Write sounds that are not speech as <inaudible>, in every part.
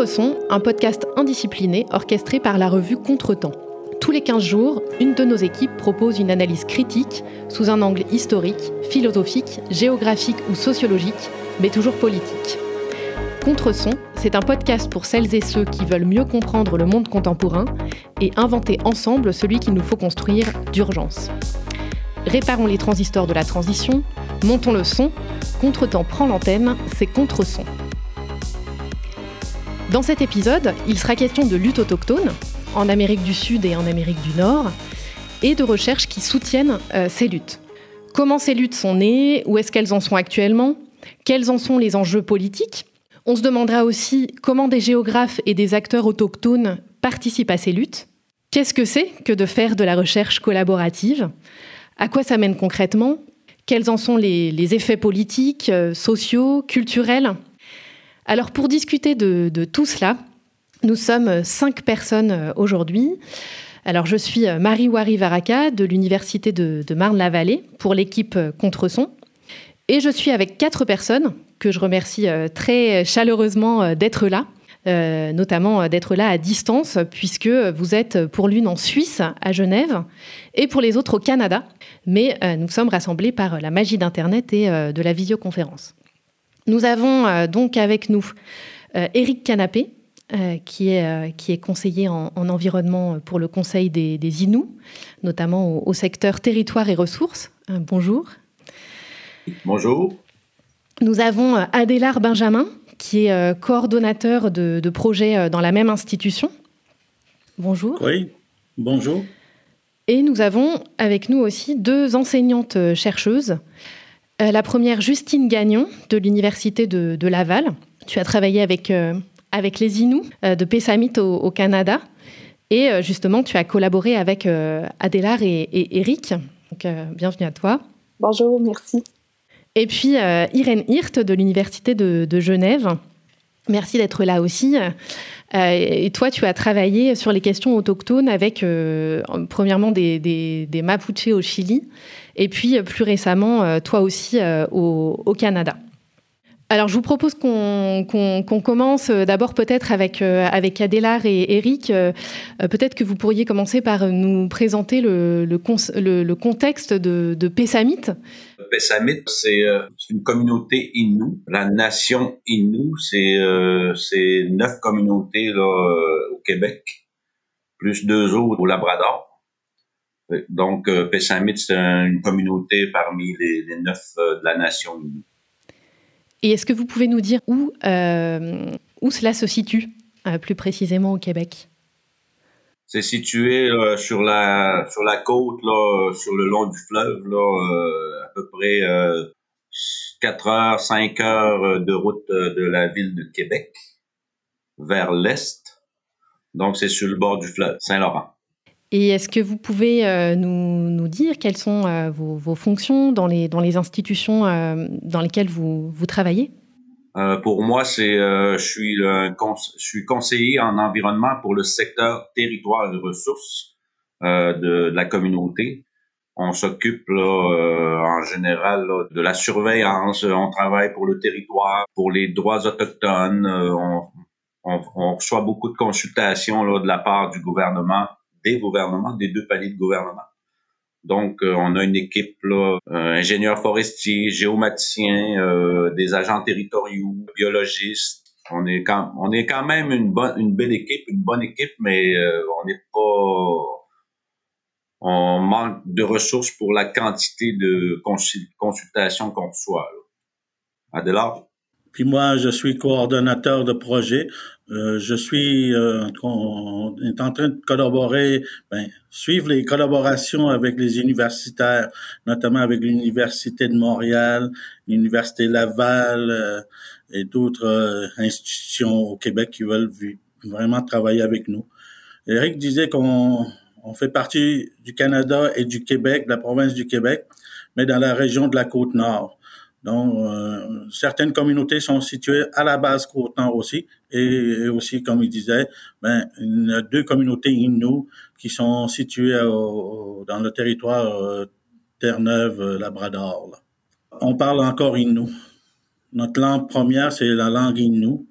Contreson, un podcast indiscipliné orchestré par la revue Contretemps. Tous les 15 jours, une de nos équipes propose une analyse critique sous un angle historique, philosophique, géographique ou sociologique, mais toujours politique. Contreson, c'est un podcast pour celles et ceux qui veulent mieux comprendre le monde contemporain et inventer ensemble celui qu'il nous faut construire d'urgence. Réparons les transistors de la transition, montons le son, Contretemps prend l'antenne, c'est Contreson. Dans cet épisode, il sera question de lutte autochtone, en Amérique du Sud et en Amérique du Nord, et de recherches qui soutiennent euh, ces luttes. Comment ces luttes sont nées Où est-ce qu'elles en sont actuellement Quels en sont les enjeux politiques? On se demandera aussi comment des géographes et des acteurs autochtones participent à ces luttes. Qu'est-ce que c'est que de faire de la recherche collaborative? À quoi ça mène concrètement? Quels en sont les, les effets politiques, euh, sociaux, culturels? Alors pour discuter de, tout cela, nous sommes cinq personnes euh, aujourd'hui. Alors je suis euh, Marie Wari Varaka de l'Université de, Marne-la-Vallée pour l'équipe euh, Contreson. Et je suis avec quatre personnes que je remercie très chaleureusement d'être là. notamment d'être là à distance, puisque vous êtes pour l'une en Suisse, à Genève, et pour les autres au Canada. Mais nous sommes rassemblés par la magie d'Internet et de la visioconférence. Nous avons euh, donc avec nous Eric euh, Canapé, euh, qui, est, qui est conseiller en, environnement pour le Conseil des, des Inuits, notamment au, secteur territoire et ressources. bonjour. Bonjour. Nous avons Adélard Benjamin, qui est coordonnateur de, de projets dans la même institution. Bonjour. Oui, bonjour. Et nous avons avec nous aussi deux enseignantes chercheuses. Euh, la première, Justine Gagnon, de l'Université de, Laval. Tu as travaillé avec, euh, avec les Inuits euh, de Pessamit au, Canada. Et justement, tu as collaboré avec Adélard et, Eric. Donc, bienvenue à toi. Bonjour, merci. Et puis, Irène Hirt, de l'Université de, Genève. Merci d'être là aussi. et toi, tu as travaillé sur les questions autochtones avec, premièrement, des, des, des Mapuches au Chili et puis euh, plus récemment, euh, toi aussi euh, au, Canada. Alors, je vous propose qu'on commence d'abord peut-être avec, Adélard et Eric. peut-être que vous pourriez commencer par nous présenter le, contexte de, de Pessamit. C'est une communauté Innu. La nation Innu, c'est neuf communautés au Québec, plus deux autres au Labrador. Donc, euh, Pessamit, c'est une communauté parmi les, neuf euh, de la nation Et est-ce que vous pouvez nous dire où, euh, où cela se situe, plus précisément au Québec? C'est situé sur, la, sur la côte, là, sur le long du fleuve, là, à peu près 4 heures, 5 heures de route de la ville de Québec vers l'est. Donc, c'est sur le bord du fleuve Saint-Laurent. Et est-ce que vous pouvez euh, nous, nous, dire quelles sont euh, vos, vos, fonctions dans les, dans les institutions euh, dans lesquelles vous, vous travaillez? pour moi, c'est je suis je suis conseiller en environnement pour le secteur territoire et ressources de, de, la communauté. On s'occupe en général de la surveillance. On travaille pour le territoire, pour les droits autochtones. On, on, on reçoit beaucoup de consultations là, de la part du gouvernement des gouvernements, des deux paliers de gouvernement. Donc, euh, on a une équipe là, euh, ingénieurs forestiers, géomaticiens, euh, des agents territoriaux, biologistes. On est quand on est quand même une bonne, une belle équipe, une bonne équipe, mais on n'est pas, on manque de ressources pour la quantité de consultations qu'on reçoit. Là. Adélard. Puis moi, je suis coordonnateur de projet. Euh, je suis euh, on est en train de collaborer, ben, suivre les collaborations avec les universitaires, notamment avec l'Université de Montréal, l'Université Laval euh, et d'autres euh, institutions au Québec qui veulent vraiment travailler avec nous. Eric disait qu'on on fait partie du Canada et du Québec, de la province du Québec, mais dans la région de la côte nord. Donc, euh, certaines communautés sont situées à la base côte-nord aussi, et, aussi, comme il disait, ben, a deux communautés Innu qui sont situées dans le territoire euh, Terre-Neuve-Labrador. On parle encore Innu. Notre langue première, c'est la langue Innu.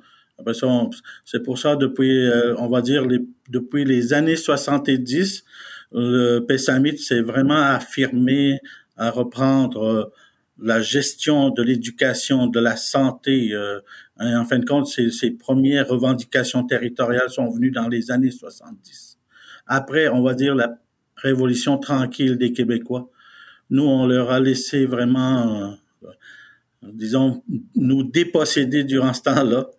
C'est pour ça, depuis, euh, on va dire, les, depuis les années 70, le PSAMIT s'est vraiment affirmé à reprendre euh, la gestion de l'éducation, de la santé. Euh, en fin de compte, ces, ces premières revendications territoriales sont venues dans les années 70. Après, on va dire la révolution tranquille des Québécois. Nous, on leur a laissé vraiment, euh, disons, nous déposséder durant ce temps-là.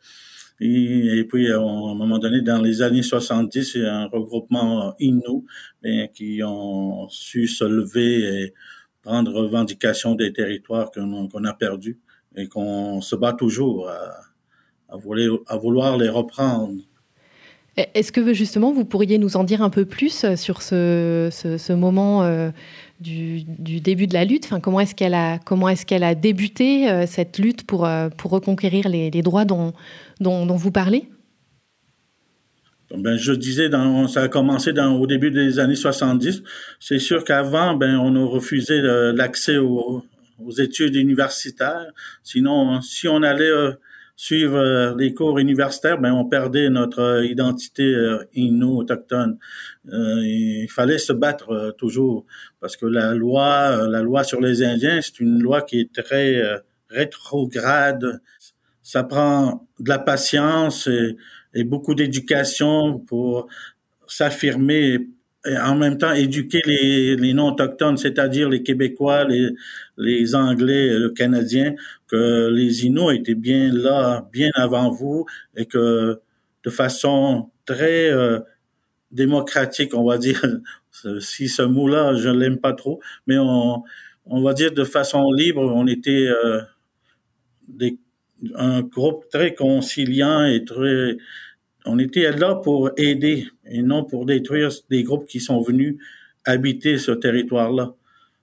Et, puis, à un moment donné, dans les années 70, il y a un regroupement Innu qui ont su se lever et prendre revendication des territoires qu'on a perdus et qu'on se bat toujours à, à, vouloir, à vouloir les reprendre. Est-ce que justement vous pourriez nous en dire un peu plus sur ce, ce, moment euh, du, du, début de la lutte? Enfin, Comment est-ce qu'elle a, est qu'elle a débuté euh, cette lutte pour, euh, pour reconquérir les, droits dont, dont, vous parlez? Ben, je disais, dans, ça a commencé dans, au début des années 70. C'est sûr qu'avant, ben, on a refusé l'accès aux, aux, études universitaires. Sinon, si on allait suivre euh, les cours universitaires, ben on perdait notre euh, identité euh, autochtone. Euh, il fallait se battre toujours parce que la loi, la loi sur les Indiens, c'est une loi qui est très rétrograde. Ça prend de la patience et, et beaucoup d'éducation pour s'affirmer et en même temps éduquer les, les non-autochtones, c'est-à-dire les Québécois, les, les Anglais, le Canadien, que les Inuits étaient bien là, bien avant vous, et que de façon très euh, démocratique, on va dire, <laughs> si ce mot-là, je l'aime pas trop, mais on, on va dire de façon libre, on était euh, des, un groupe très conciliant et très on était là pour aider et non pour détruire des groupes qui sont venus habiter ce territoire-là.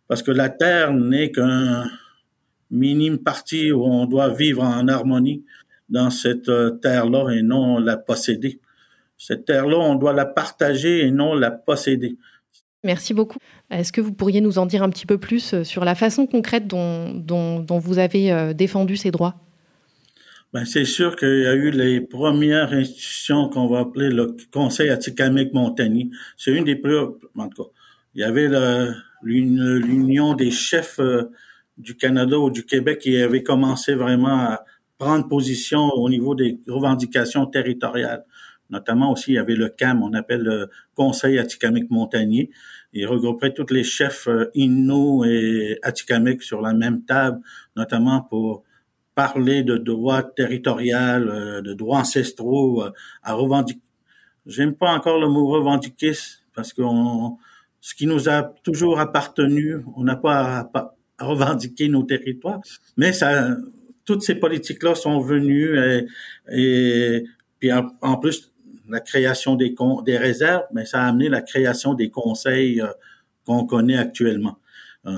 Parce que la terre n'est qu'un minime partie où on doit vivre en harmonie dans cette euh, terre-là et non la posséder. Cette terre-là, on doit la partager et non la posséder. Merci beaucoup. Est-ce que vous pourriez nous en dire un petit peu plus euh, sur la façon concrète dont, dont, vous avez euh, défendu ces droits? Ben, c'est sûr qu'il y a eu les premières institutions qu'on va appeler le Conseil Atikamek Montagny. C'est une des plus, en tout il y avait l'union des chefs euh, du Canada ou du Québec qui avait commencé vraiment à prendre position au niveau des revendications territoriales. Notamment aussi, il y avait le CAM, on appelle le Conseil Atikamek Montagnier. Il regrouperait tous les chefs euh, Innu et Atikamek sur la même table, notamment pour parler de droits territoriaux, euh, de droits ancestraux, euh, à revendiquer. J'aime pas encore le mot revendiquer parce que ce qui nous a toujours appartenu, on n'a pas à, revendiquer nos territoires, mais ça, toutes ces politiques-là sont venues et, et puis en, plus la création des, des réserves, mais ça a amené la création des conseils euh, qu'on connaît actuellement.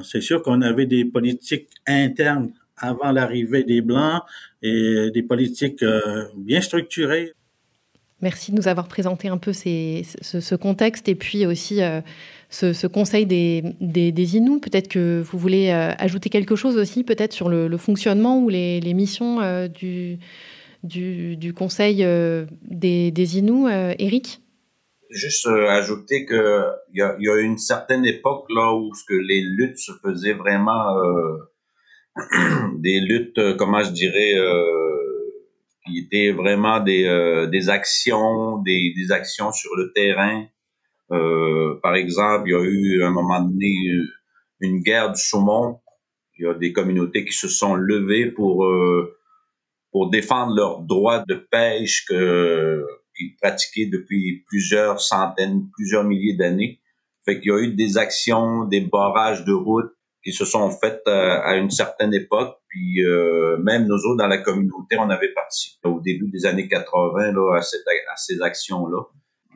C'est sûr qu'on avait des politiques internes avant l'arrivée des Blancs et des politiques euh, bien structurées. Merci de nous avoir présenté un peu ces, ce, ce, contexte et puis aussi euh, ce, ce, conseil des, des, des Inuits. Peut-être que vous voulez euh, ajouter quelque chose aussi, peut-être sur le, le, fonctionnement ou les, les missions euh, du, du, du, conseil euh, des, des Inuits, Eric Juste ajouter qu'il y a, y a une certaine époque là où ce que les luttes se faisaient vraiment <clears throat> des luttes, euh, comment je dirais, euh, qui étaient vraiment des, euh, des actions, des, des actions sur le terrain. Par exemple, il y a eu à un moment donné une guerre du saumon. Il y a des communautés qui se sont levées pour pour défendre leurs droits de pêche que qu'ils pratiquaient depuis plusieurs centaines, plusieurs milliers d'années. Fait qu'il y a eu des actions, des barrages de routes, qui se sont faites euh, à une certaine époque. Puis euh, même nous autres, dans la communauté, on avait participé au début des années 80 là, à, cette, à ces actions-là.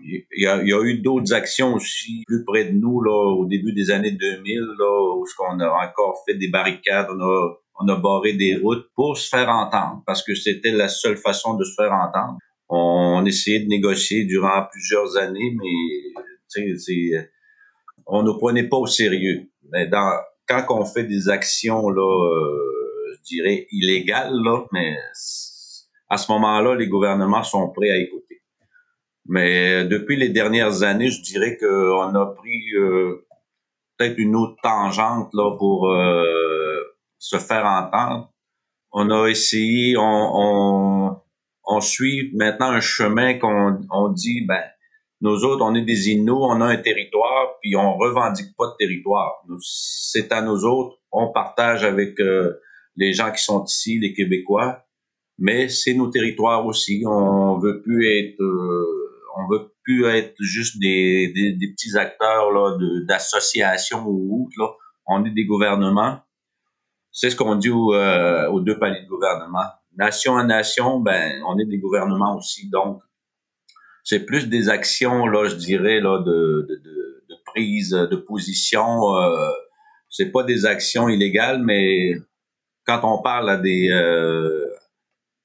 Il y, a, il y a eu d'autres actions aussi plus près de nous là, au début des années 2000 là, où on a encore fait des barricades, on a, on a barré des routes pour se faire entendre parce que c'était la seule façon de se faire entendre. On essayait de négocier durant plusieurs années, mais on ne prenait pas au sérieux. Mais dans, quand on fait des actions là, euh, je dirais illégales là, mais à ce moment-là, les gouvernements sont prêts à écouter. Mais depuis les dernières années, je dirais qu'on a pris euh, peut-être une autre tangente là pour euh, se faire entendre. On a essayé, on, on, suit maintenant un chemin qu'on on dit, ben, nous autres, on est des Inuits, on a un territoire, puis on revendique pas de territoire. C'est à nous autres, on partage avec euh, les gens qui sont ici, les Québécois, mais c'est nos territoires aussi. On veut plus être, euh, on veut plus être juste des, des, des petits acteurs là d'associations ou autres. On est des gouvernements. C'est ce qu'on dit euh, aux deux paliers de gouvernement. Nation à nation, ben on est des gouvernements aussi. Donc c'est plus des actions là, je dirais là de, de, de, prise de position. Euh, c'est pas des actions illégales, mais quand on parle à des euh,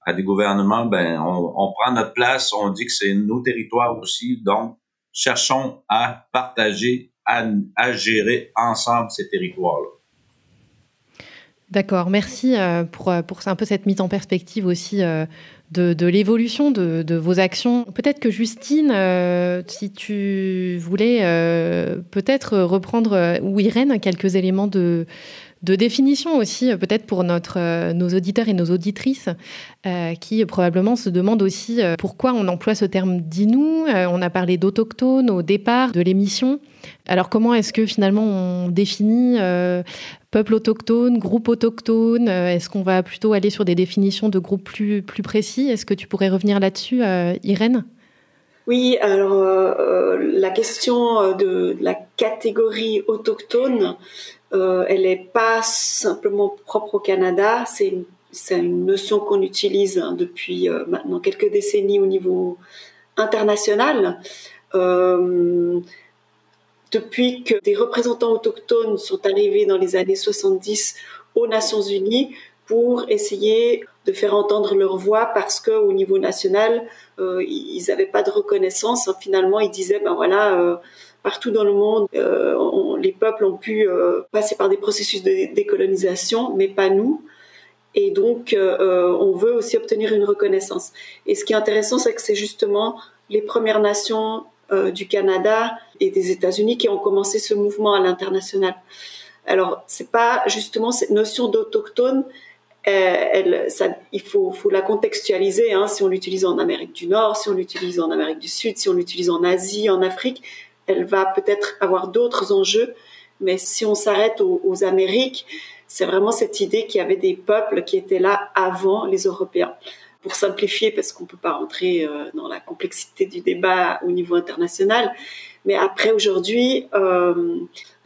à des gouvernements, ben on, on, prend notre place, on dit que c'est nos territoires aussi, donc cherchons à partager, à, à gérer ensemble ces territoires-là. D'accord, merci euh, pour, euh, pour un peu cette mise en perspective aussi euh, de, l'évolution de, vos actions. Peut-être que Justine, si tu voulais peut-être reprendre, ou Irène, quelques éléments de, de définition aussi, euh, peut-être pour notre, euh, nos auditeurs et nos auditrices, euh, qui probablement se demandent aussi pourquoi on emploie ce terme d'Inou. on a parlé d'autochtones au départ de l'émission. Alors comment est-ce que finalement on définit peuple autochtone, groupe autochtone Est-ce qu'on va plutôt aller sur des définitions de groupes plus, plus précis? Est-ce que tu pourrais revenir là-dessus, Irène? Oui, alors la question de la catégorie autochtone, euh, elle n'est pas simplement propre au Canada, c'est une, une, notion qu'on utilise hein, depuis euh, maintenant quelques décennies au niveau international. Depuis que des représentants autochtones sont arrivés dans les années 70 aux Nations Unies pour essayer de faire entendre leur voix parce que au niveau national, euh, ils n'avaient pas de reconnaissance. Finalement, ils disaient ben voilà, euh, partout dans le monde, euh, les peuples ont pu passer par des processus de décolonisation, mais pas nous. Et donc, on veut aussi obtenir une reconnaissance. Et ce qui est intéressant, c'est que c'est justement les Premières Nations du Canada et des États-Unis qui ont commencé ce mouvement à l'international. Alors, c'est pas justement cette notion d'autochtone, ça, il faut, la contextualiser. Hein, si on l'utilise en Amérique du Nord, si on l'utilise en Amérique du Sud, si on l'utilise en Asie, en Afrique, elle va peut-être avoir d'autres enjeux, mais si on s'arrête aux, Amériques, c'est vraiment cette idée qu'il y avait des peuples qui étaient là avant les Européens. Pour simplifier, parce qu'on ne peut pas rentrer euh, dans la complexité du débat au niveau international, mais après aujourd'hui, euh,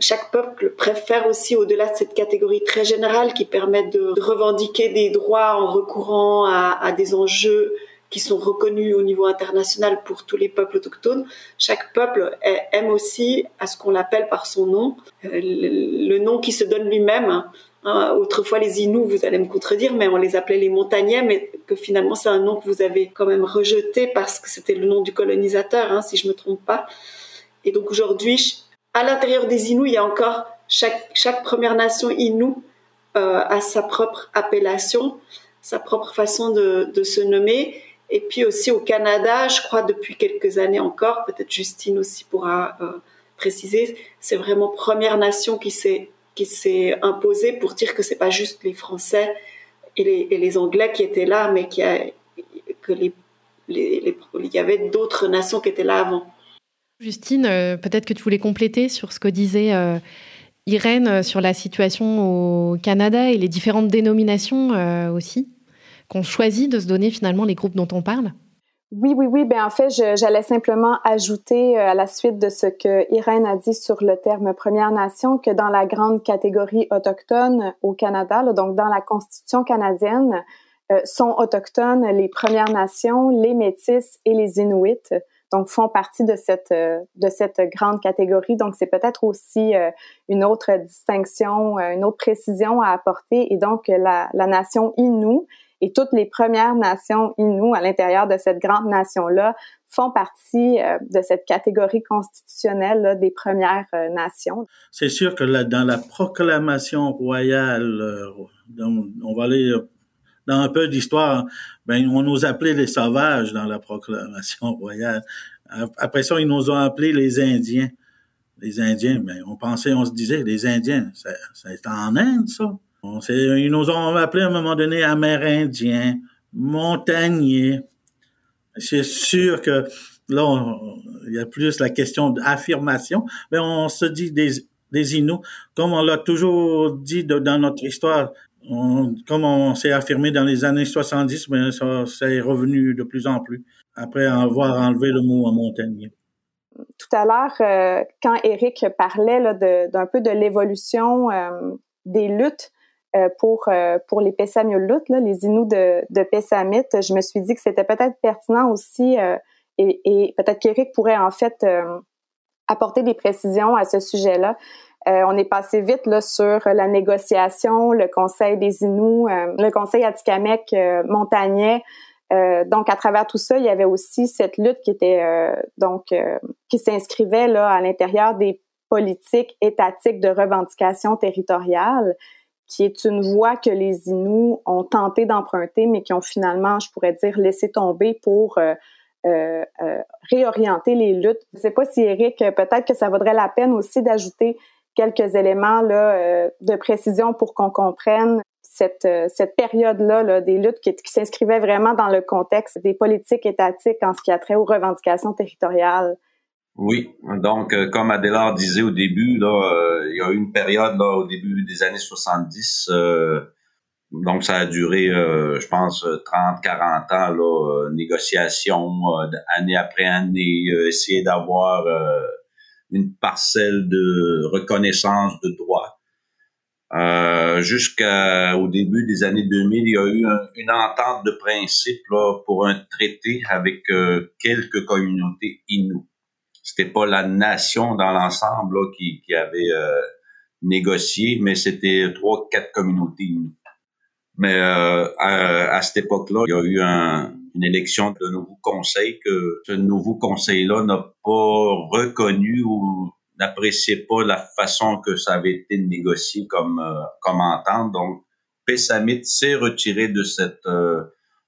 chaque peuple préfère aussi, au-delà de cette catégorie très générale qui permet de, revendiquer des droits en recourant à, des enjeux qui sont reconnus au niveau international pour tous les peuples autochtones. Chaque peuple aime aussi à ce qu'on l'appelle par son nom, euh, le nom qui se donne lui-même. Hein, autrefois, les Inuits, vous allez me contredire, mais on les appelait les montagnais, mais que finalement, c'est un nom que vous avez quand même rejeté parce que c'était le nom du colonisateur, hein, si je me trompe pas. Et donc aujourd'hui, à l'intérieur des Inuits, il y a encore chaque, Première Nation Inou euh, a sa propre appellation, sa propre façon de, de se nommer. Et puis aussi au Canada, je crois depuis quelques années encore, peut-être Justine aussi pourra euh, préciser, c'est vraiment Première Nation qui s'est qui s'est imposée pour dire que c'est pas juste les Français et les, Anglais qui étaient là, mais qu'il y que les, les, y avait d'autres nations qui étaient là avant. Justine, euh, peut-être que tu voulais compléter sur ce que disait euh, Irène sur la situation au Canada et les différentes dénominations aussi qu'on choisit de se donner finalement les groupes dont on parle? Oui, oui, oui. Ben en fait, j'allais simplement ajouter euh, à la suite de ce que Irène a dit sur le terme Première Nation que dans la grande catégorie autochtone au Canada, donc dans la Constitution canadienne, euh, sont autochtones les Premières Nations, les Métis et les Inuits. Donc font partie de cette euh, de cette grande catégorie. Donc c'est peut-être aussi une autre distinction, une autre précision à apporter. Et donc la, la nation Innu et toutes les Premières Nations Inuits à l'intérieur de cette grande nation-là font partie euh, de cette catégorie constitutionnelle des Premières euh, Nations. C'est sûr que dans la proclamation royale, euh, on va aller dans un peu d'histoire, ben, on nous appelait les sauvages dans la proclamation <laughs> royale. Après ça, ils nous ont appelés les Indiens. Les Indiens, ben, on pensait, on se disait, les Indiens, c'est en Inde, ça. On ils nous ont appelés à un moment donné Amérindiens, Montagnais. C'est sûr que là, il y a plus la question d'affirmation, mais on se dit des, des Inuits, comme on l'a toujours dit dans notre histoire, comme on s'est affirmé dans les années 70, mais ça, ça, est revenu de plus en plus après avoir enlevé le mot en montagne. Tout à l'heure, euh, quand Eric parlait d'un peu de l'évolution euh, des luttes pour pour les Pessamioutes, les Inuits de, de Pessamit, je me suis dit que c'était peut-être pertinent aussi et, et peut-être qu'Éric pourrait en fait apporter des précisions à ce sujet-là. Euh, on est passé vite là, sur la négociation, le Conseil des Inuits, euh, le Conseil Atikamek euh, montagnais. donc, à travers tout ça, il y avait aussi cette lutte qui était donc qui s'inscrivait là à l'intérieur des politiques étatiques de revendication territoriale, qui est une voie que les Inuits ont tenté d'emprunter, mais qui ont finalement, je pourrais dire, laissé tomber pour réorienter les luttes. Je ne sais pas si Eric, peut-être que ça vaudrait la peine aussi d'ajouter quelques éléments euh, de précision pour qu'on comprenne cette, euh, période-là là, des luttes qui, qui s'inscrivaient vraiment dans le contexte des politiques étatiques en ce qui a trait aux revendications territoriales. Oui, donc euh, comme Adélard disait au début, là, il y a eu une période là, au début des années 70, donc ça a duré, je pense, 30, 40 ans, là, négociations, année après année, essayer d'avoir une parcelle de reconnaissance de droit. Euh, Jusqu'au début des années 2000, il y a eu une entente de principe là, pour un traité avec euh, quelques communautés inues. C'était pas la nation dans l'ensemble qui, qui avait euh, négocié, mais c'était trois, quatre communautés. Mais euh, à, à, cette époque-là, il y a eu un, une élection de nouveau conseil que ce nouveau conseil-là n'a pas reconnu ou n'appréciait pas la façon que ça avait été négocié comme, euh, comme entente. Donc, Pessamit s'est retiré de cette euh,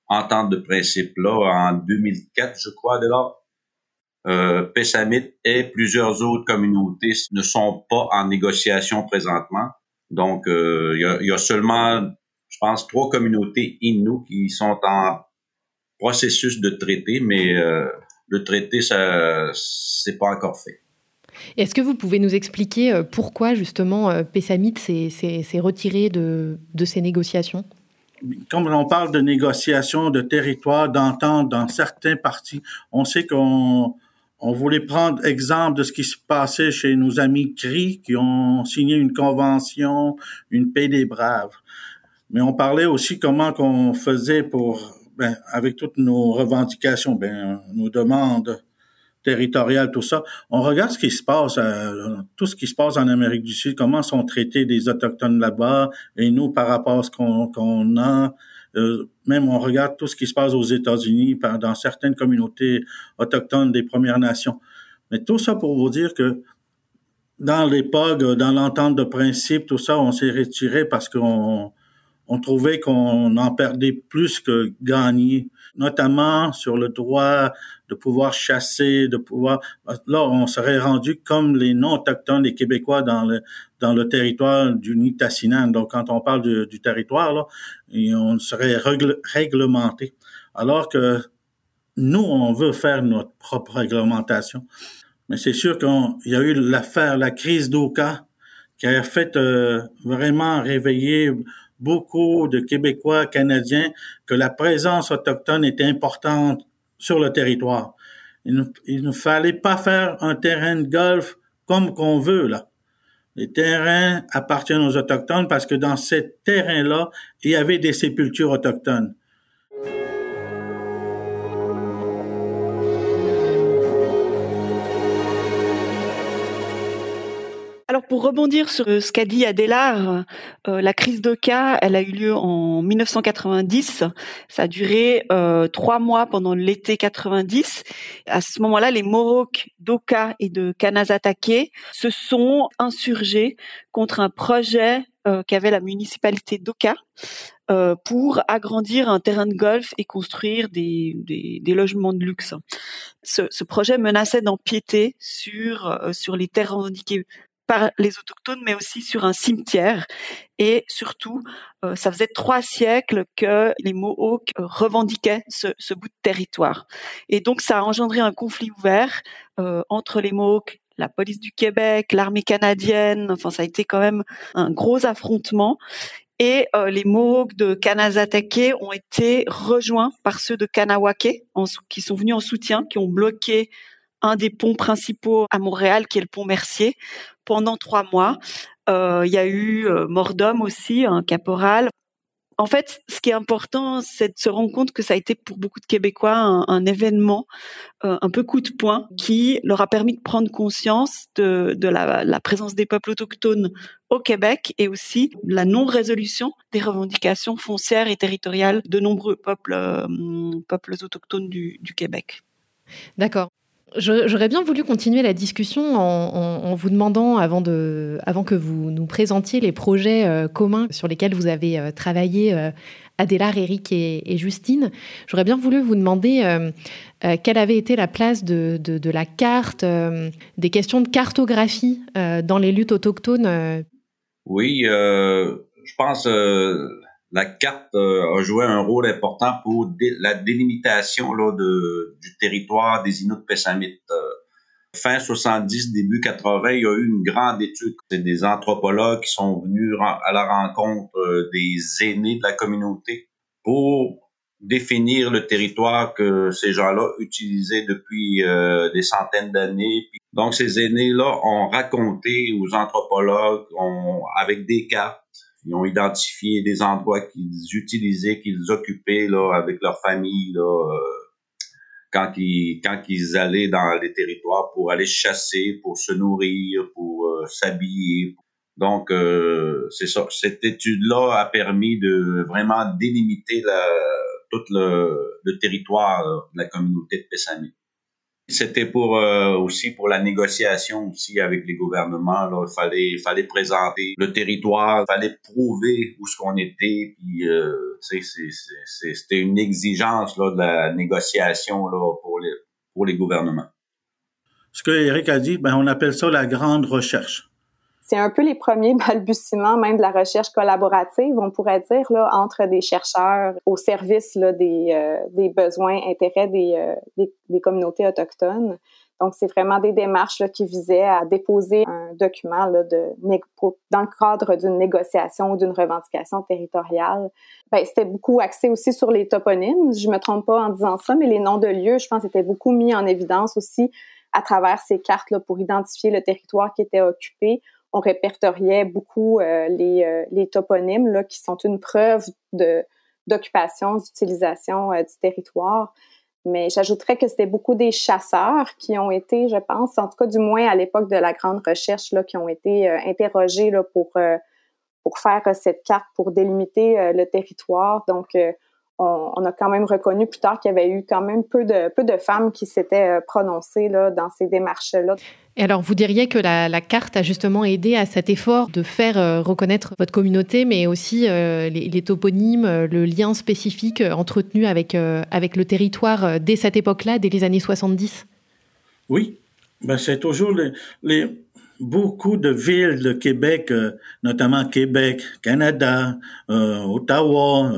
entente de principe-là en 2004, je crois, dès lors. Euh, Pessamit et plusieurs autres communautés ne sont pas en négociation présentement. Donc, euh, il y, a, y, a, seulement, je pense, trois communautés Inuits qui sont en processus de traité, mais euh, le traité, ça, c'est pas encore fait. Est-ce que vous pouvez nous expliquer euh, pourquoi justement euh, Pessamit s'est retiré de, de, ces négociations? Comme on parle de négociations, de territoire, d'entente dans certains partis, on sait qu'on on voulait prendre exemple de ce qui se passait chez nos amis CRI qui ont signé une convention, une paix des braves. Mais on parlait aussi comment qu'on faisait pour ben, avec toutes nos revendications, ben, nos demandes territoriales, tout ça, on regarde ce qui se passe, euh, tout ce qui se passe en Amérique du Sud, comment sont traités les autochtones là-bas, et nous par rapport à ce qu'on a. Euh, même on regarde tout ce qui se passe aux États-Unis, dans certaines communautés autochtones des Premières Nations. Mais tout ça pour vous dire que dans l'époque, dans l'entente de principe, tout ça, on s'est retiré parce qu'on on trouvait qu'on en perdait plus que gagner, notamment sur le droit de pouvoir chasser, de pouvoir. Là, on serait rendu comme les non-autochtones, les Québécois dans le dans le territoire du Nitassinan. Donc, quand on parle du, territoire, là, on serait réglementé. Alors que nous, on veut faire notre propre réglementation. Mais c'est sûr qu'il y a eu l'affaire, la crise d'Oka, qui a fait euh, vraiment réveiller beaucoup de Québécois, Canadiens, que la présence autochtone était importante sur le territoire. Il ne, fallait pas faire un terrain de golf comme qu'on veut, là. Les terrains appartiennent aux Autochtones parce que dans ces terrains-là, il y avait des sépultures autochtones. Alors pour rebondir sur ce qu'a dit Adélard, euh, la crise d'Oka, elle a eu lieu en 1990. Ça a duré euh, trois mois pendant l'été 90. À ce moment-là, les Mohawks d'Oka et de Kanazatake se sont insurgés contre un projet qu'avait la municipalité d'Oka pour agrandir un terrain de golf et construire des, logements de luxe. Ce, ce projet menaçait d'empiéter sur, sur les terres revendiquées par les autochtones, mais aussi sur un cimetière. Et surtout, euh, ça faisait trois siècles que les Mohawks euh, revendiquaient ce, ce, bout de territoire. Et donc, ça a engendré un conflit ouvert euh, entre les Mohawks, la police du Québec, l'armée canadienne. Enfin, ça a été quand même un gros affrontement. Et euh, les Mohawks de Kanazatake ont été rejoints par ceux de Kanawake, qui sont venus en soutien, qui ont bloqué un des ponts principaux à Montréal, qui est le pont Mercier, pendant trois mois. Euh, il y a eu euh, mort d'homme aussi, un caporal. En fait, ce qui est important, c'est de se rendre compte que ça a été pour beaucoup de Québécois un, événement, euh, un peu coup de poing, qui leur a permis de prendre conscience de, la, présence des peuples autochtones au Québec et aussi la non-résolution des revendications foncières et territoriales de nombreux peuples, peuples autochtones du, du Québec. D'accord. J'aurais bien voulu continuer la discussion en, vous demandant, avant, de, avant que vous nous présentiez les projets euh, communs sur lesquels vous avez euh, travaillé, euh, Adélard, Eric et, Justine, j'aurais bien voulu vous demander quelle avait été la place de la carte, des questions de cartographie dans les luttes autochtones. Oui, je pense la carte euh, a joué un rôle important pour la délimitation là, de, du territoire des Inuits Pessamites. Euh, fin 70, début 80, il y a eu une grande étude. C'est des anthropologues qui sont venus à la rencontre euh, des aînés de la communauté pour définir le territoire que ces gens-là utilisaient depuis des centaines d'années. Donc, ces aînés-là ont raconté aux anthropologues, ont, avec des cartes, ils ont identifié des endroits qu'ils utilisaient, qu'ils occupaient là avec leur famille là, euh, quand ils quand ils allaient dans les territoires pour aller chasser, pour se nourrir, pour euh, s'habiller. Donc euh, c'est ça. Cette étude-là a permis de vraiment délimiter la, tout le, le territoire de la communauté de Pessamit. C'était pour euh, aussi pour la négociation aussi avec les gouvernements. Il fallait fallait présenter le territoire, il fallait prouver où ce qu'on était. Puis euh, c'était une exigence là de la négociation là pour les pour les gouvernements. Ce que Eric a dit, ben on appelle ça la grande recherche c'est un peu les premiers <laughs> balbutiements même de la recherche collaborative, on pourrait dire, là, entre des chercheurs au service là, des, euh, des besoins, intérêts des, euh, des, communautés autochtones. Donc, c'est vraiment des démarches là, qui visaient à déposer un document là, de, dans le cadre d'une négociation ou d'une revendication territoriale. Ben, c'était beaucoup axé aussi sur les toponymes. Je me trompe pas en disant ça, mais les noms de lieux, je pense, étaient beaucoup mis en évidence aussi à travers ces cartes là, pour identifier le territoire qui était occupé on répertoriait beaucoup euh, les, euh, les, toponymes qui sont une preuve d'occupation, d'utilisation euh, du territoire. Mais j'ajouterais que c'était beaucoup des chasseurs qui ont été, je pense, en tout cas du moins à l'époque de la grande recherche, qui ont été interrogés pour faire cette carte, pour délimiter le territoire. Donc, on, a quand même reconnu plus tard qu'il y avait eu quand même peu de, peu de femmes qui s'étaient euh, prononcées là, dans ces démarches-là. Et alors, vous diriez que la, carte a justement aidé à cet effort de faire euh, reconnaître votre communauté, mais aussi euh, les, toponymes, le lien spécifique entretenu avec, avec le territoire dès cette époque-là, dès les années 70 Oui, ben, c'est toujours les, beaucoup de villes de Québec, notamment Québec, Canada, Ottawa,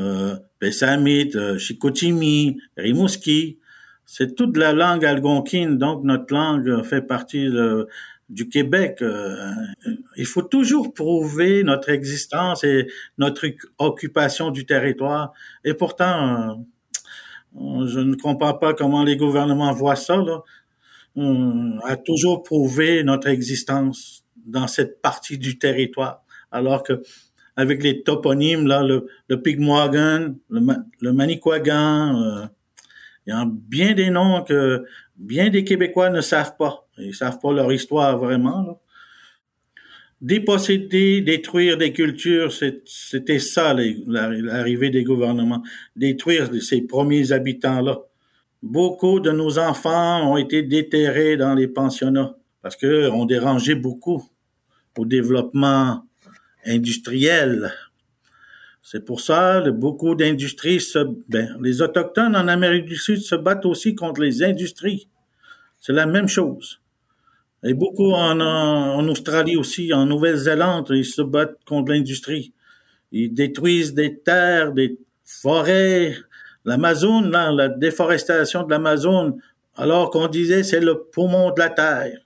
Pessamit, euh, Chicoutimi, Rimouski. C'est toute la langue algonquine, donc notre langue fait partie du Québec. Euh, il faut toujours prouver notre existence et notre occupation du territoire. Et pourtant, euh, je ne comprends pas comment les gouvernements voient ça. Là. A toujours prouvé notre existence dans cette partie du territoire, alors que avec les toponymes, là, le, le Pigmoagan, le, le Manicouagan. Euh, il y a bien des noms que bien des Québécois ne savent pas. Ils savent pas leur histoire vraiment. Là. Déposséder, détruire des cultures, c'était ça l'arrivée des gouvernements. Détruire ces premiers habitants-là. Beaucoup de nos enfants ont été déterrés dans les pensionnats parce que on dérangeait beaucoup au développement industrielle. C'est pour ça que beaucoup d'industries se, ben, les autochtones en Amérique du Sud se battent aussi contre les industries. C'est la même chose. Et beaucoup en, en Australie aussi, en Nouvelle-Zélande, ils se battent contre l'industrie. Ils détruisent des terres, des forêts, l'Amazon, la déforestation de l'Amazon, alors qu'on disait c'est le poumon de la terre.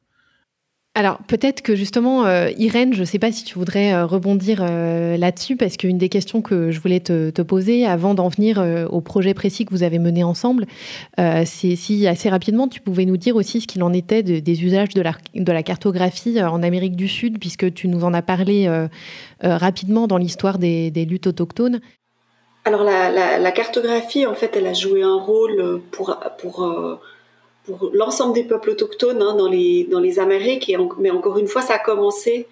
Alors peut-être que justement, euh, Irène, je ne sais pas si tu voudrais euh, rebondir euh, là-dessus, parce qu'une des questions que je voulais te, poser avant d'en venir au projet précis que vous avez mené ensemble, c'est si assez rapidement tu pouvais nous dire aussi ce qu'il en était des usages de la, cartographie en Amérique du Sud, puisque tu nous en as parlé rapidement dans l'histoire des, luttes autochtones. Alors la, la, cartographie, en fait, elle a joué un rôle pour pour l'ensemble des peuples autochtones hein, dans, les, dans les Amériques. Et mais encore une fois, ça a commencé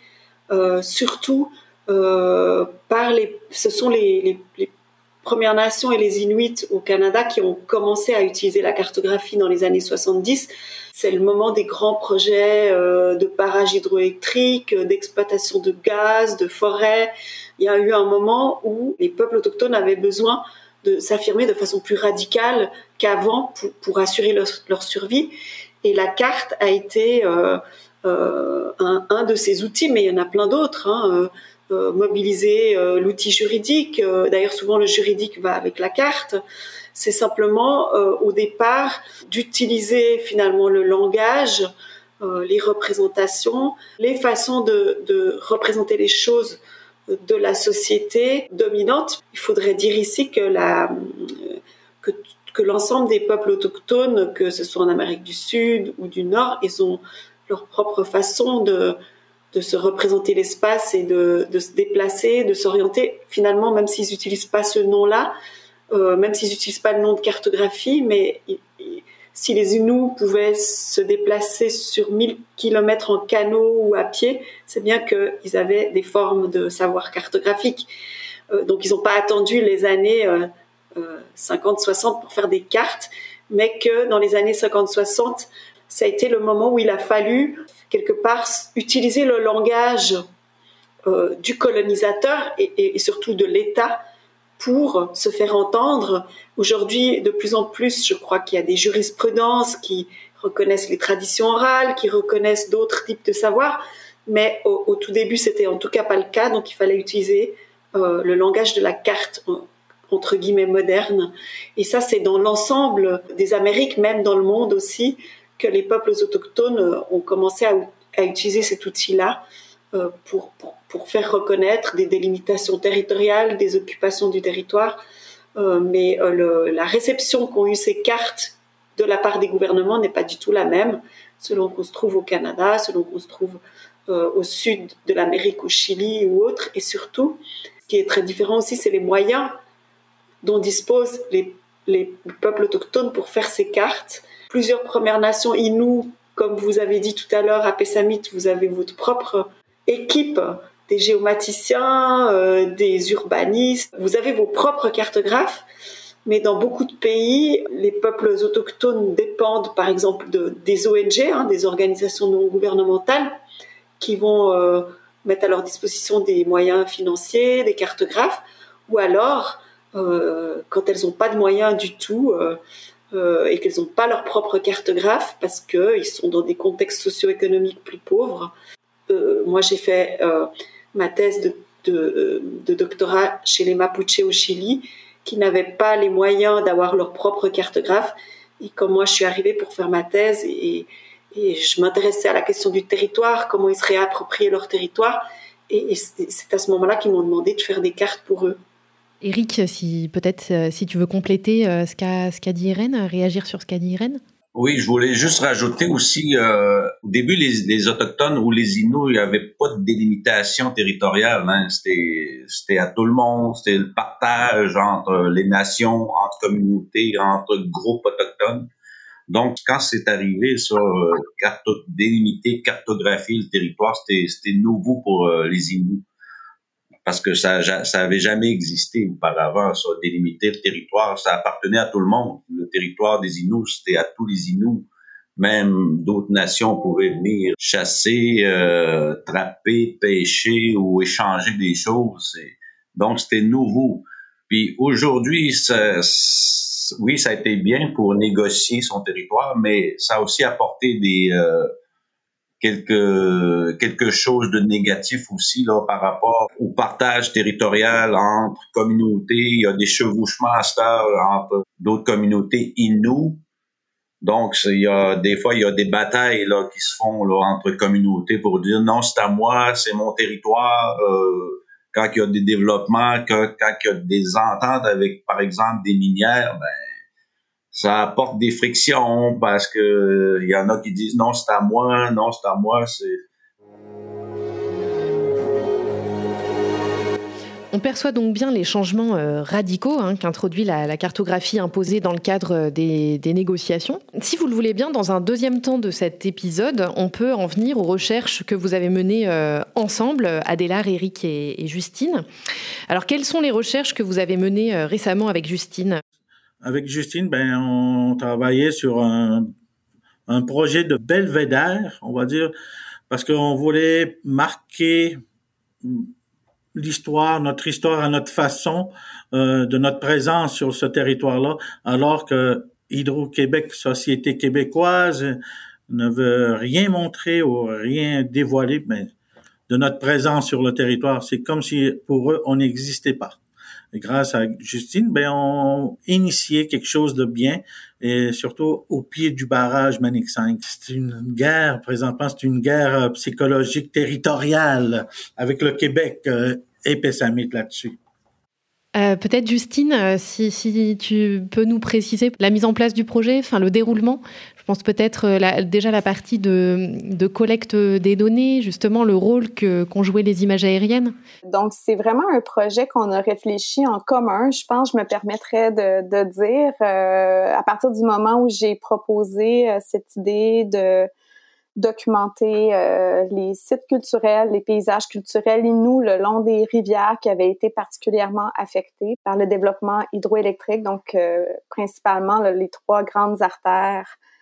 euh, surtout euh, par les... Ce sont les, les, Premières Nations et les Inuits au Canada qui ont commencé à utiliser la cartographie dans les années 70. C'est le moment des grands projets euh, de barrages hydroélectriques, d'exploitation de gaz, de forêts. Il y a eu un moment où les peuples autochtones avaient besoin de s'affirmer de façon plus radicale qu'avant pour, assurer leur, survie. Et la carte a été euh, euh, un, de ces outils, mais il y en a plein d'autres. Hein, euh, mobiliser l'outil juridique. D'ailleurs, souvent le juridique va avec la carte. C'est simplement au départ d'utiliser finalement le langage, les représentations, les façons de représenter les choses de la société dominante. Il faudrait dire ici que la que, l'ensemble des peuples autochtones, que ce soit en Amérique du Sud ou du Nord, ils ont leur propre façon de, de se représenter l'espace et de, de, se déplacer, de s'orienter. Finalement, même s'ils n'utilisent pas ce nom-là, euh, même s'ils n'utilisent pas le nom de cartographie, mais si les Inuits pouvaient se déplacer sur 1000 km en canot ou à pied, c'est bien qu'ils avaient des formes de savoir cartographique. Euh, donc ils n'ont pas attendu les années 50-60 euh, pour faire des cartes, mais que dans les années 50-60, ça a été le moment où il a fallu quelque part utiliser le langage euh, du colonisateur et surtout de l'État pour se faire entendre. Aujourd'hui, de plus en plus, je crois qu'il y a des jurisprudences qui reconnaissent les traditions orales, qui reconnaissent d'autres types de savoirs, mais au, tout début, c'était en tout cas pas le cas, donc il fallait utiliser euh, le langage de la carte entre guillemets moderne. Et ça, c'est dans l'ensemble des Amériques, même dans le monde aussi, que les peuples autochtones ont commencé à, utiliser cet outil-là pour, pour, pour, faire reconnaître des délimitations territoriales, des occupations du territoire. Euh, mais euh, la réception qu'ont eu ces cartes de la part des gouvernements n'est pas du tout la même selon qu'on se trouve au Canada, selon qu'on se trouve euh, au sud de l'Amérique, au Chili ou autre. Et surtout, ce qui est très différent aussi, c'est les moyens dont disposent les, les peuples autochtones pour faire ces cartes. Plusieurs Premières Nations Inuit, comme vous avez dit tout à l'heure, à Pessamit, vous avez votre propre équipe des géomaticiens, euh, des urbanistes. Vous avez vos propres cartographes, mais dans beaucoup de pays, les peuples autochtones dépendent par exemple de, des ONG, hein, des organisations non gouvernementales, qui vont euh, mettre à leur disposition des moyens financiers, des cartographes, ou alors, euh, quand elles n'ont pas de moyens du tout, et qu'elles n'ont pas leur propre cartographe parce qu'ils sont dans des contextes socio-économiques plus pauvres, euh, moi j'ai fait euh, ma thèse de, de, doctorat chez les Mapuche au Chili, qui n'avaient pas les moyens d'avoir leur propre cartographe. Et comme moi je suis arrivée pour faire ma thèse et, je m'intéressais à la question du territoire, comment ils se réappropriaient leur territoire. Et, c'est à ce moment-là qu'ils m'ont demandé de faire des cartes pour eux. Eric, si peut-être euh, si tu veux compléter ce qu'a dit Irène, réagir sur ce qu'a dit Irène. Oui, je voulais juste rajouter aussi, euh, au début, les, les, Autochtones ou les Inuits, il n'y avait pas de délimitation territoriale. Hein. C'était, à tout le monde, c'était le partage entre les nations, entre communautés, entre groupes autochtones. Donc, quand c'est arrivé sur euh, délimiter, cartographier le territoire, c'était, c'était nouveau pour euh, les Inuits parce que ça, ça avait jamais existé auparavant, ça, délimiter le territoire, ça appartenait à tout le monde. Le territoire des Inuits, c'était à tous les Inuits. même d'autres nations pouvaient venir chasser, euh, trapper, pêcher ou échanger des choses. Donc, c'était nouveau. Puis aujourd'hui, oui, ça a été bien pour négocier son territoire, mais ça a aussi apporté des euh, quelque quelque chose de négatif aussi là par rapport au partage territorial entre communautés. Il y a des chevauchements à entre d'autres communautés inues donc, il y a des fois, il y a des batailles là qui se font là, entre communautés pour dire non, c'est à moi, c'est mon territoire. Euh, quand il y a des développements, quand, quand il y a des ententes avec, par exemple, des minières, ben ça apporte des frictions parce que il y en a qui disent non, c'est à moi, non, c'est à moi, c'est On perçoit donc bien les changements euh, radicaux hein, qu'introduit la, cartographie imposée dans le cadre euh, des, négociations. Si vous le voulez bien, dans un deuxième temps de cet épisode, on peut en venir aux recherches que vous avez menées euh, ensemble, Adélard, Eric et, Justine. Alors, quelles sont les recherches que vous avez menées récemment avec Justine? Avec Justine, ben, on travaillait sur un, un projet de belvédère, on va dire, parce qu'on voulait marquer l'histoire, notre histoire à notre façon, euh, de notre présence sur ce territoire-là, alors que Hydro-Québec, Société québécoise, ne veut rien montrer ou rien dévoiler mais de notre présence sur le territoire. C'est comme si pour eux, on n'existait pas. Grâce à Justine, ben, on initié quelque chose de bien et surtout au pied du barrage Manic 5. C'est une guerre, présentement, c'est une guerre psychologique territoriale avec le Québec euh, et là-dessus. Euh, peut-être Justine, euh, si, si, tu peux nous préciser la mise en place du projet, enfin le déroulement. Je pense peut-être euh, déjà la partie de, collecte des données, justement le rôle qu'ont joué les images aériennes. Donc c'est vraiment un projet qu'on a réfléchi en commun. Je pense, je me permettrais de, dire, à partir du moment où j'ai proposé cette idée de documenter euh, les sites culturels, les paysages culturels nous le long des rivières qui avaient été particulièrement affectés par le développement hydroélectrique, donc euh, principalement les trois grandes artères, euh,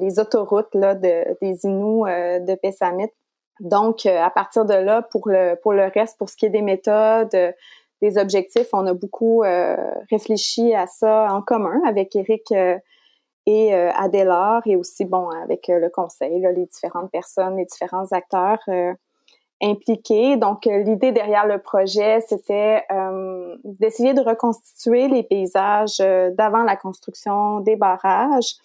les autoroutes là, de, des Inuits de Pessamit. Donc, à partir de là, pour le, pour le reste, pour ce qui est des méthodes, des objectifs, on a beaucoup réfléchi à ça en commun avec Eric et euh, Adélard et aussi bon avec euh, le conseil, les différentes personnes, les différents acteurs euh, impliqués. Donc euh, l'idée derrière le projet, c'était d'essayer de reconstituer les paysages d'avant la construction des barrages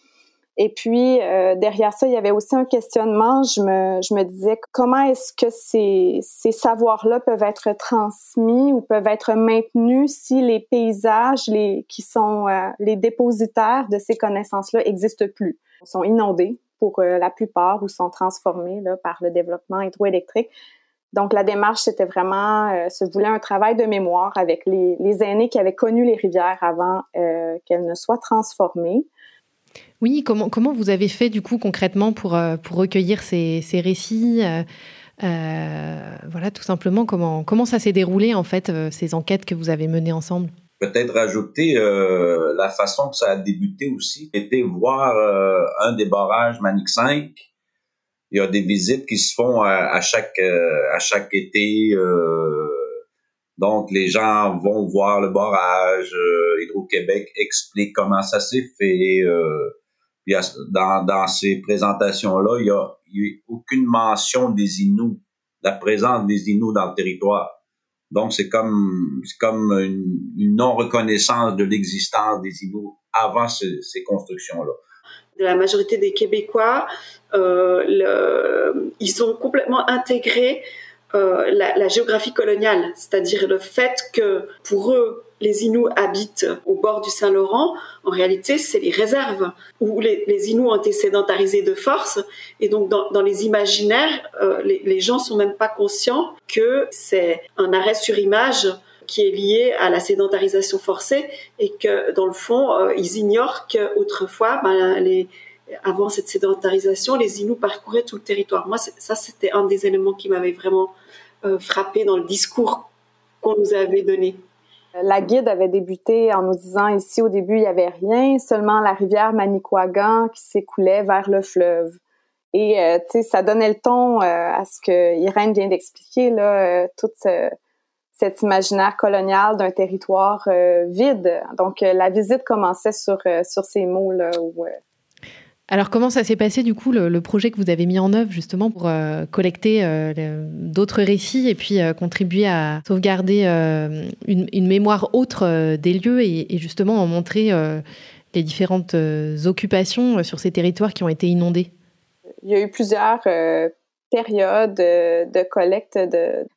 et puis, euh, derrière ça, il y avait aussi un questionnement. Je me, je me disais comment est-ce que ces, savoirs-là peuvent être transmis ou peuvent être maintenus si les paysages qui sont euh, les dépositaires de ces connaissances-là n'existent plus, Ils sont inondés pour euh, la plupart ou sont transformés par le développement hydroélectrique. Donc, la démarche, c'était vraiment, se voulait un travail de mémoire avec les aînés qui avaient connu les rivières avant qu'elles ne soient transformées. Oui, comment, comment vous avez fait du coup concrètement pour, euh, pour recueillir ces, ces récits euh, euh, Voilà, tout simplement, comment, comment ça s'est déroulé en fait, ces enquêtes que vous avez menées ensemble? Peut-être rajouter la façon que ça a débuté aussi, était voir un des barrages Manic 5. Il y a des visites qui se font à, chaque, à chaque été. Donc, les gens vont voir le barrage. Hydro-Québec explique comment ça s'est fait dans, dans ces présentations-là, il n'y a, eu aucune mention des Inuits, la présence des Inuits dans le territoire. Donc, c'est comme, comme une, non-reconnaissance de l'existence des Inuits avant ces, ces constructions-là. De la majorité des Québécois, euh, le, ils sont complètement intégrés euh, la, la, géographie coloniale, c'est-à-dire le fait que pour eux, les Inuits habitent au bord du Saint-Laurent, en réalité, c'est les réserves où les, les, Inuits ont été sédentarisés de force. Et donc, dans, dans les imaginaires, euh, les, les, gens sont même pas conscients que c'est un arrêt sur image qui est lié à la sédentarisation forcée et que, dans le fond, euh, ils ignorent qu'autrefois, ben, les, avant cette sédentarisation, les Inuits parcouraient tout le territoire. Moi, ça, c'était un des éléments qui m'avait vraiment euh, frappé dans le discours qu'on nous avait donné. La guide avait débuté en nous disant ici au début il y avait rien, seulement la rivière Manicouagan qui s'écoulait vers le fleuve. Et euh, tu sais, ça donnait le ton euh, à ce que Irène vient d'expliquer là, euh, tout cet imaginaire colonial d'un territoire vide. Donc la visite commençait sur sur ces mots là. Alors comment ça s'est passé du coup le, projet que vous avez mis en œuvre justement pour collecter d'autres récits et puis contribuer à sauvegarder une, mémoire autre des lieux et, justement en montrer les différentes occupations sur ces territoires qui ont été inondés? Il y a eu plusieurs euh, périodes de collecte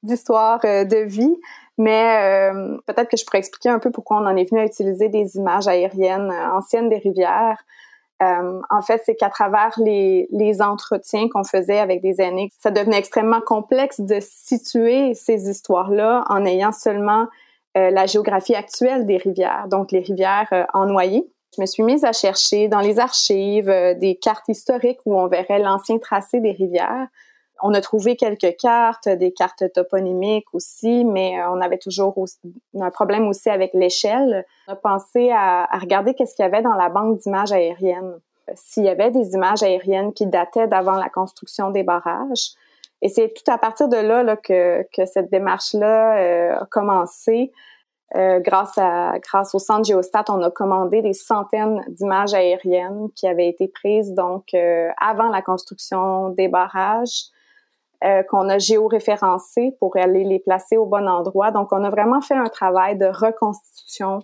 d'histoires euh, de, vie, mais euh, peut-être que je pourrais expliquer un peu pourquoi on en est venu à utiliser des images aériennes anciennes des rivières. En fait, c'est qu'à travers les, entretiens qu'on faisait avec des aînés, ça devenait extrêmement complexe de situer ces histoires-là en ayant seulement la géographie actuelle des rivières, donc les rivières en noyer. Je me suis mise à chercher dans les archives euh, des cartes historiques où on verrait l'ancien tracé des rivières. On a trouvé quelques cartes, des cartes toponymiques aussi, mais euh, on avait toujours un problème aussi avec l'échelle. On a pensé à, regarder qu'est-ce qu'il y avait dans la banque d'images aériennes. S'il y avait des images aériennes qui dataient d'avant la construction des barrages. Et c'est tout à partir de là, que, cette démarche-là euh, a commencé. Euh, grâce, au centre Géostat, on a commandé des centaines d'images aériennes qui avaient été prises donc avant la construction des barrages, euh, qu'on a géoréférencées pour aller les placer au bon endroit. Donc, on a vraiment fait un travail de reconstitution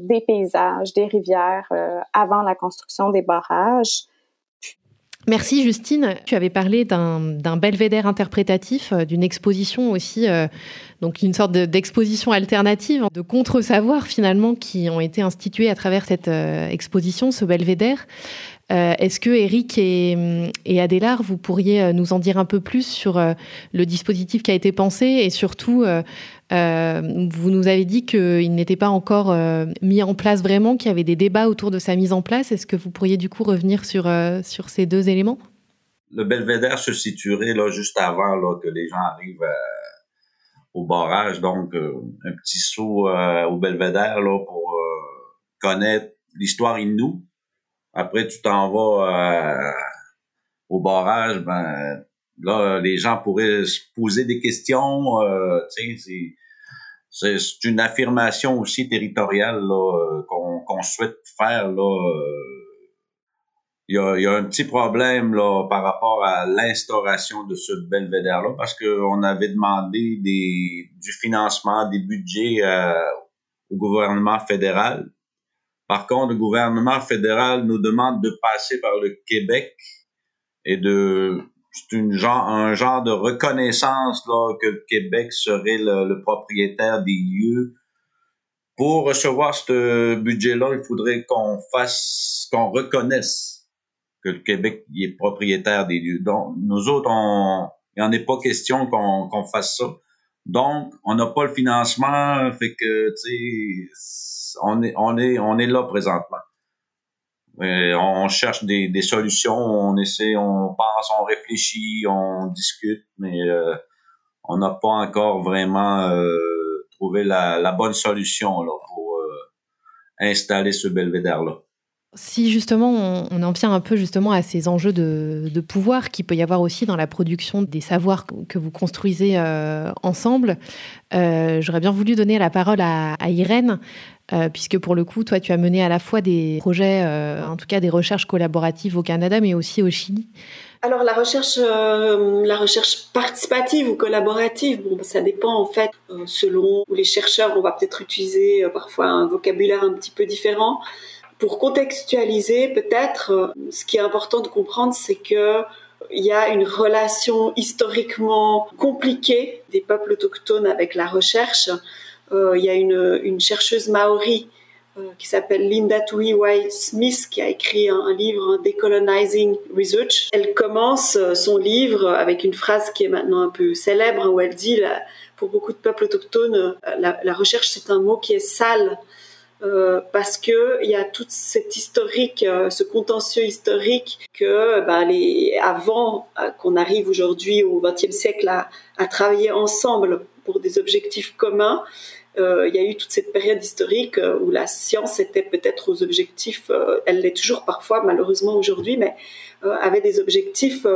des paysages, des rivières avant la construction des barrages. Merci Justine. Tu avais parlé d'un belvédère interprétatif, euh, d'une exposition aussi, euh, donc une sorte d'exposition alternative, de contre-savoir finalement qui ont été institués à travers cette euh, exposition, ce belvédère. Est-ce que Eric et, et Adélard, vous pourriez nous en dire un peu plus sur le dispositif qui a été pensé et surtout euh, vous nous avez dit qu'il n'était pas encore euh, mis en place vraiment, qu'il y avait des débats autour de sa mise en place. Est-ce que vous pourriez du coup revenir sur, euh, ces deux éléments? Le belvédère se situerait là, juste avant là, que les gens arrivent au barrage. Donc, un petit saut au belvédère là, pour connaître l'histoire Innu. Après, tu t'en vas au barrage. Ben, là, les gens pourraient se poser des questions. Euh, c'est une affirmation aussi territoriale euh, qu'on souhaite faire. Là, euh. il, y a, il y a un petit problème là, par rapport à l'instauration de ce belvédère-là parce qu'on avait demandé des, du financement, des budgets euh, au gouvernement fédéral. Par contre, le gouvernement fédéral nous demande de passer par le Québec et de c'est une genre, un genre de reconnaissance là, que le Québec serait le, propriétaire des lieux. Pour recevoir ce budget-là, il faudrait qu'on fasse, qu'on reconnaisse que le Québec est propriétaire des lieux. Donc, nous autres, on, il n'y en est pas question qu'on qu'on fasse ça. Donc, on n'a pas le financement, fait que, tu sais, on est, on est, on est là présentement. Euh, on cherche des, solutions, on essaie, on pense, on réfléchit, on discute, mais euh, on n'a pas encore vraiment euh, trouvé la, bonne solution pour installer ce belvédère-là. Si justement on, en vient un peu justement à ces enjeux de, pouvoir qu'il peut y avoir aussi dans la production des savoirs que vous construisez ensemble, j'aurais bien voulu donner la parole à, Irène. Euh, puisque pour le coup, toi, tu as mené à la fois des projets, euh, en tout cas des recherches collaboratives au Canada, mais aussi au Chili. Alors la recherche, euh, participative ou collaborative, bon, ça dépend en fait selon où les chercheurs, on va peut-être utiliser parfois un vocabulaire un petit peu différent. Pour contextualiser, peut-être, ce qui est important de comprendre, c'est que il y a une relation historiquement compliquée des peuples autochtones avec la recherche. Euh, il y a une, chercheuse maori euh, qui s'appelle Linda Tui Smith qui a écrit un, livre Decolonizing Research. Elle commence euh, son livre avec une phrase qui est maintenant un peu célèbre où elle dit pour beaucoup de peuples autochtones la, la recherche c'est un mot qui est sale euh, parce que il y a toute cette historique, ce contentieux historique que bah, les, avant qu'on arrive aujourd'hui au XXe siècle à, travailler ensemble pour des objectifs communs, il y a eu toute cette période historique où la science était peut-être aux objectifs, elle l'est toujours parfois malheureusement aujourd'hui, mais avait des objectifs,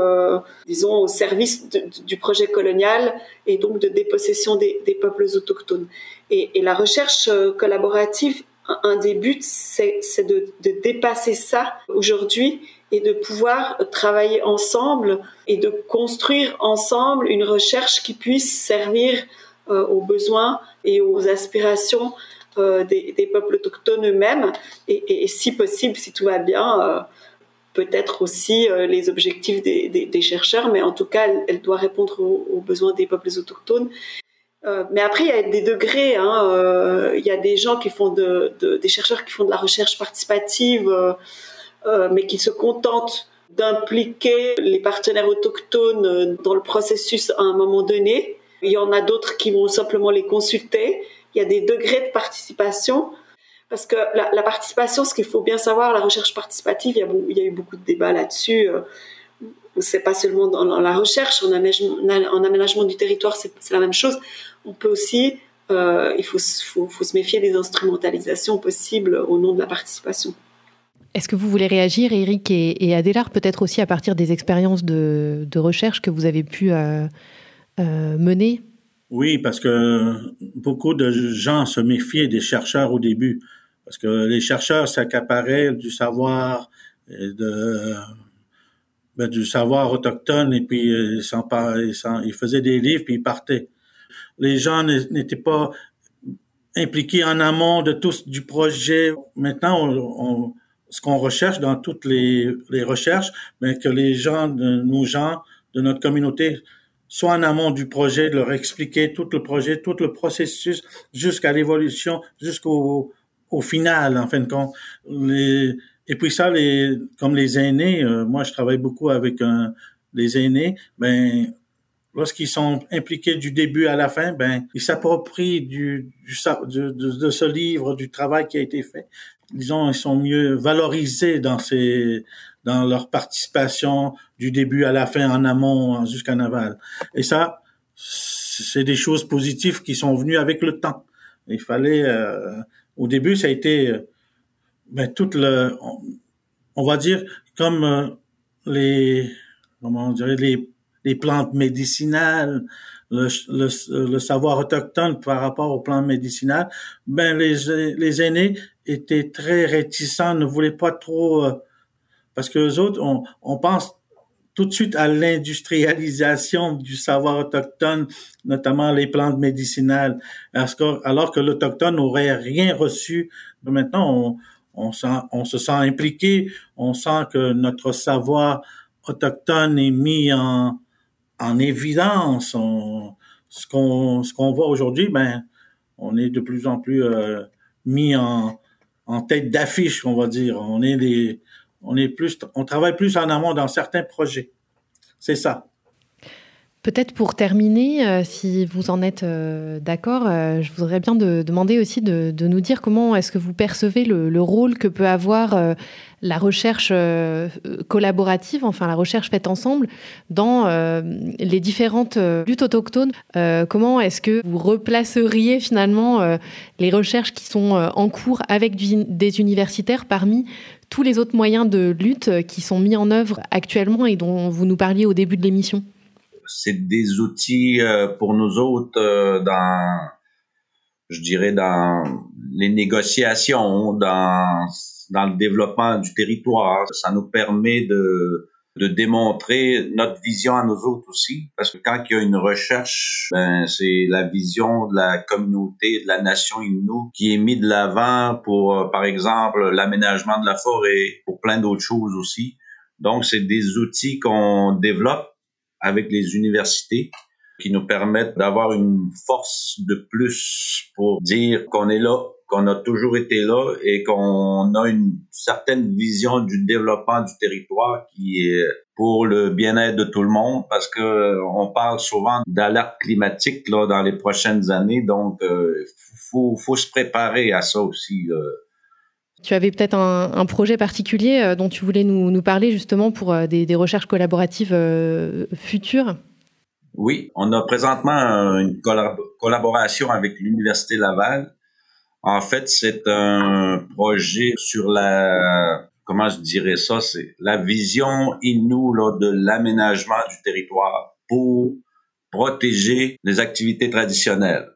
disons, au service du projet colonial et donc de dépossession des, peuples autochtones. Et, la recherche collaborative, un des buts, c'est de, dépasser ça aujourd'hui et de pouvoir travailler ensemble et de construire ensemble une recherche qui puisse servir euh, aux besoins et aux aspirations euh, des, peuples autochtones eux-mêmes et, si possible, si tout va bien, euh, peut-être aussi les objectifs des, chercheurs, mais en tout cas, elle, doit répondre aux, besoins des peuples autochtones. Mais après, il y a des degrés. Hein, il y a des gens qui font de, des chercheurs qui font de la recherche participative euh, mais qui se contentent d'impliquer les partenaires autochtones dans le processus à un moment donné. Il y en a d'autres qui vont simplement les consulter. Il y a des degrés de participation. Parce que la, participation, ce qu'il faut bien savoir, la recherche participative, il y a eu beaucoup de débats là-dessus. C'est pas seulement dans, la recherche, en aménagement, en aménagement du territoire, c'est la même chose. On peut aussi, euh, il faut, faut, faut, se méfier des instrumentalisations possibles au nom de la participation. Est-ce que vous voulez réagir, Eric et, et Adélard, peut-être aussi à partir des expériences de, recherche que vous avez pu euh, euh, mener? Oui, parce que beaucoup de gens se méfiaient des chercheurs au début, parce que les chercheurs s'accaparaient du savoir de ben, du savoir autochtone et puis euh, ils, ils faisaient des livres puis ils partaient. Les gens n'étaient pas impliqués en amont de tous du projet. Maintenant, on ce qu'on recherche dans toutes les, les recherches, mais que les gens, de, nos gens de notre communauté soient en amont du projet, de leur expliquer tout le projet, tout le processus jusqu'à l'évolution, jusqu'au au final, en fin de compte. Les, et puis ça, les, comme les aînés, euh, moi je travaille beaucoup avec un, les aînés, ben lorsqu'ils sont impliqués du début à la fin, ben ils s'approprient du, du de, de, ce livre, du travail qui a été fait disons, ils sont mieux valorisés dans ces, dans leur participation du début à la fin, en amont jusqu'en aval. Et ça, c'est des choses positives qui sont venues avec le temps. Il fallait, euh, au début, ça a été, euh, ben, toute le, on, va dire, comme euh, les, comment on dirait, les, les plantes médicinales, le, le, le, savoir autochtone par rapport aux plantes médicinales, ben les, les aînés étaient très réticents, ne voulaient pas trop, euh, parce que les autres, on, on pense tout de suite à l'industrialisation du savoir autochtone, notamment les plantes médicinales, alors que l'autochtone n'aurait rien reçu. Maintenant, on, on, on se sent impliqué, on sent que notre savoir autochtone est mis en, en évidence. Ce qu'on ce qu'on voit aujourd'hui, ben, on est de plus en plus euh, mis en, en tête d'affiche, on va dire. On est les, on est plus, on travaille plus en amont dans certains projets. C'est ça. Peut-être pour terminer, euh, si vous en êtes euh, d'accord, euh, je voudrais bien de, demander aussi de, nous dire comment est-ce que vous percevez le, rôle que peut avoir la recherche collaborative, enfin la recherche faite ensemble, dans les différentes luttes autochtones. comment est-ce que vous replaceriez finalement les recherches qui sont en cours avec des universitaires parmi tous les autres moyens de lutte qui sont mis en œuvre actuellement et dont vous nous parliez au début de l'émission? C'est des outils euh, pour nous autres euh, dans, je dirais, dans les négociations, dans, dans le développement du territoire. Ça nous permet de, de démontrer notre vision à nous autres aussi. Parce que quand il y a une recherche, ben, c'est la vision de la communauté, de la nation Innu qui est mise de l'avant pour, euh, par exemple, l'aménagement de la forêt, pour plein d'autres choses aussi. Donc, c'est des outils qu'on développe avec les universités qui nous permettent d'avoir une force de plus pour dire qu'on est là, qu'on a toujours été là et qu'on a une certaine vision du développement du territoire qui est pour le bien-être de tout le monde parce que on parle souvent d'alerte climatique là dans les prochaines années. Donc euh, faut faut se préparer à ça aussi tu avais peut-être un, projet particulier euh, dont tu voulais nous, parler justement pour euh, des, recherches collaboratives euh, futures Oui, on a présentement une collaboration avec l'Université Laval. En fait, c'est un projet sur la, comment je dirais ça, c'est la vision inou de l'aménagement du territoire pour protéger les activités traditionnelles.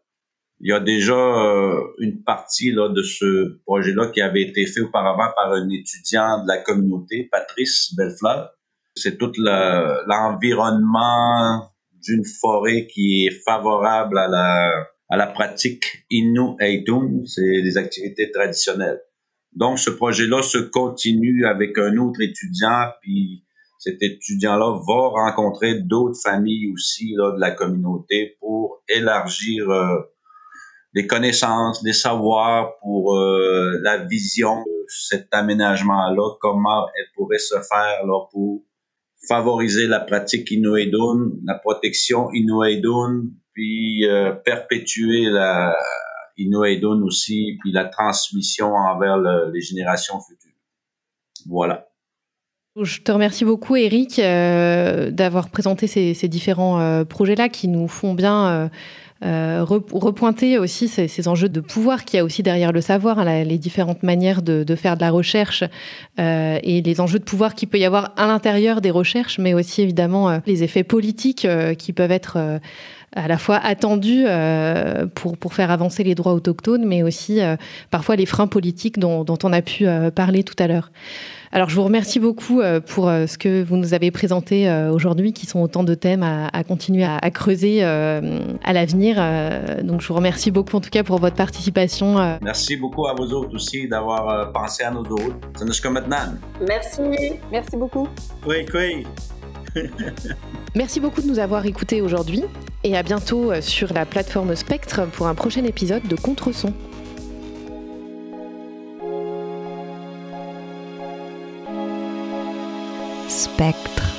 Il y a déjà euh, une partie là, de ce projet-là qui avait été fait auparavant par un étudiant de la communauté, Patrice Bellefleur. C'est tout l'environnement d'une forêt qui est favorable à la, à la pratique Innu Eidun, c'est des activités traditionnelles. Donc, ce projet-là se continue avec un autre étudiant, puis cet étudiant-là va rencontrer d'autres familles aussi là, de la communauté pour élargir euh, des connaissances, des savoirs pour euh, la vision de cet aménagement-là, comment elle pourrait se faire là, pour favoriser la pratique Inuedun, la protection Inuedun, puis euh, perpétuer la Inuedun aussi, puis la transmission envers les générations futures. Voilà. Je te remercie beaucoup, Eric, euh, d'avoir présenté ces, différents projets-là qui nous font bien euh, repointer aussi ces, enjeux de pouvoir qu'il y a aussi derrière le savoir, hein, les différentes manières de, faire de la recherche euh, et les enjeux de pouvoir qu'il peut y avoir à l'intérieur des recherches, mais aussi évidemment euh, les effets politiques qui peuvent être à la fois attendus pour, faire avancer les droits autochtones, mais aussi parfois les freins politiques dont on a pu parler tout à l'heure. Alors, je vous remercie beaucoup euh, pour euh, ce que vous nous avez présenté euh, aujourd'hui, qui sont autant de thèmes à, continuer à, creuser à l'avenir. Donc, je vous remercie beaucoup, en tout cas, pour votre participation. Merci beaucoup à vous autres aussi d'avoir pensé à nous autres. C'est maintenant. Merci. Merci beaucoup. Oui, oui. <laughs> Merci beaucoup de nous avoir écoutés aujourd'hui et à bientôt sur la plateforme Spectre pour un prochain épisode de Contreson. spectre.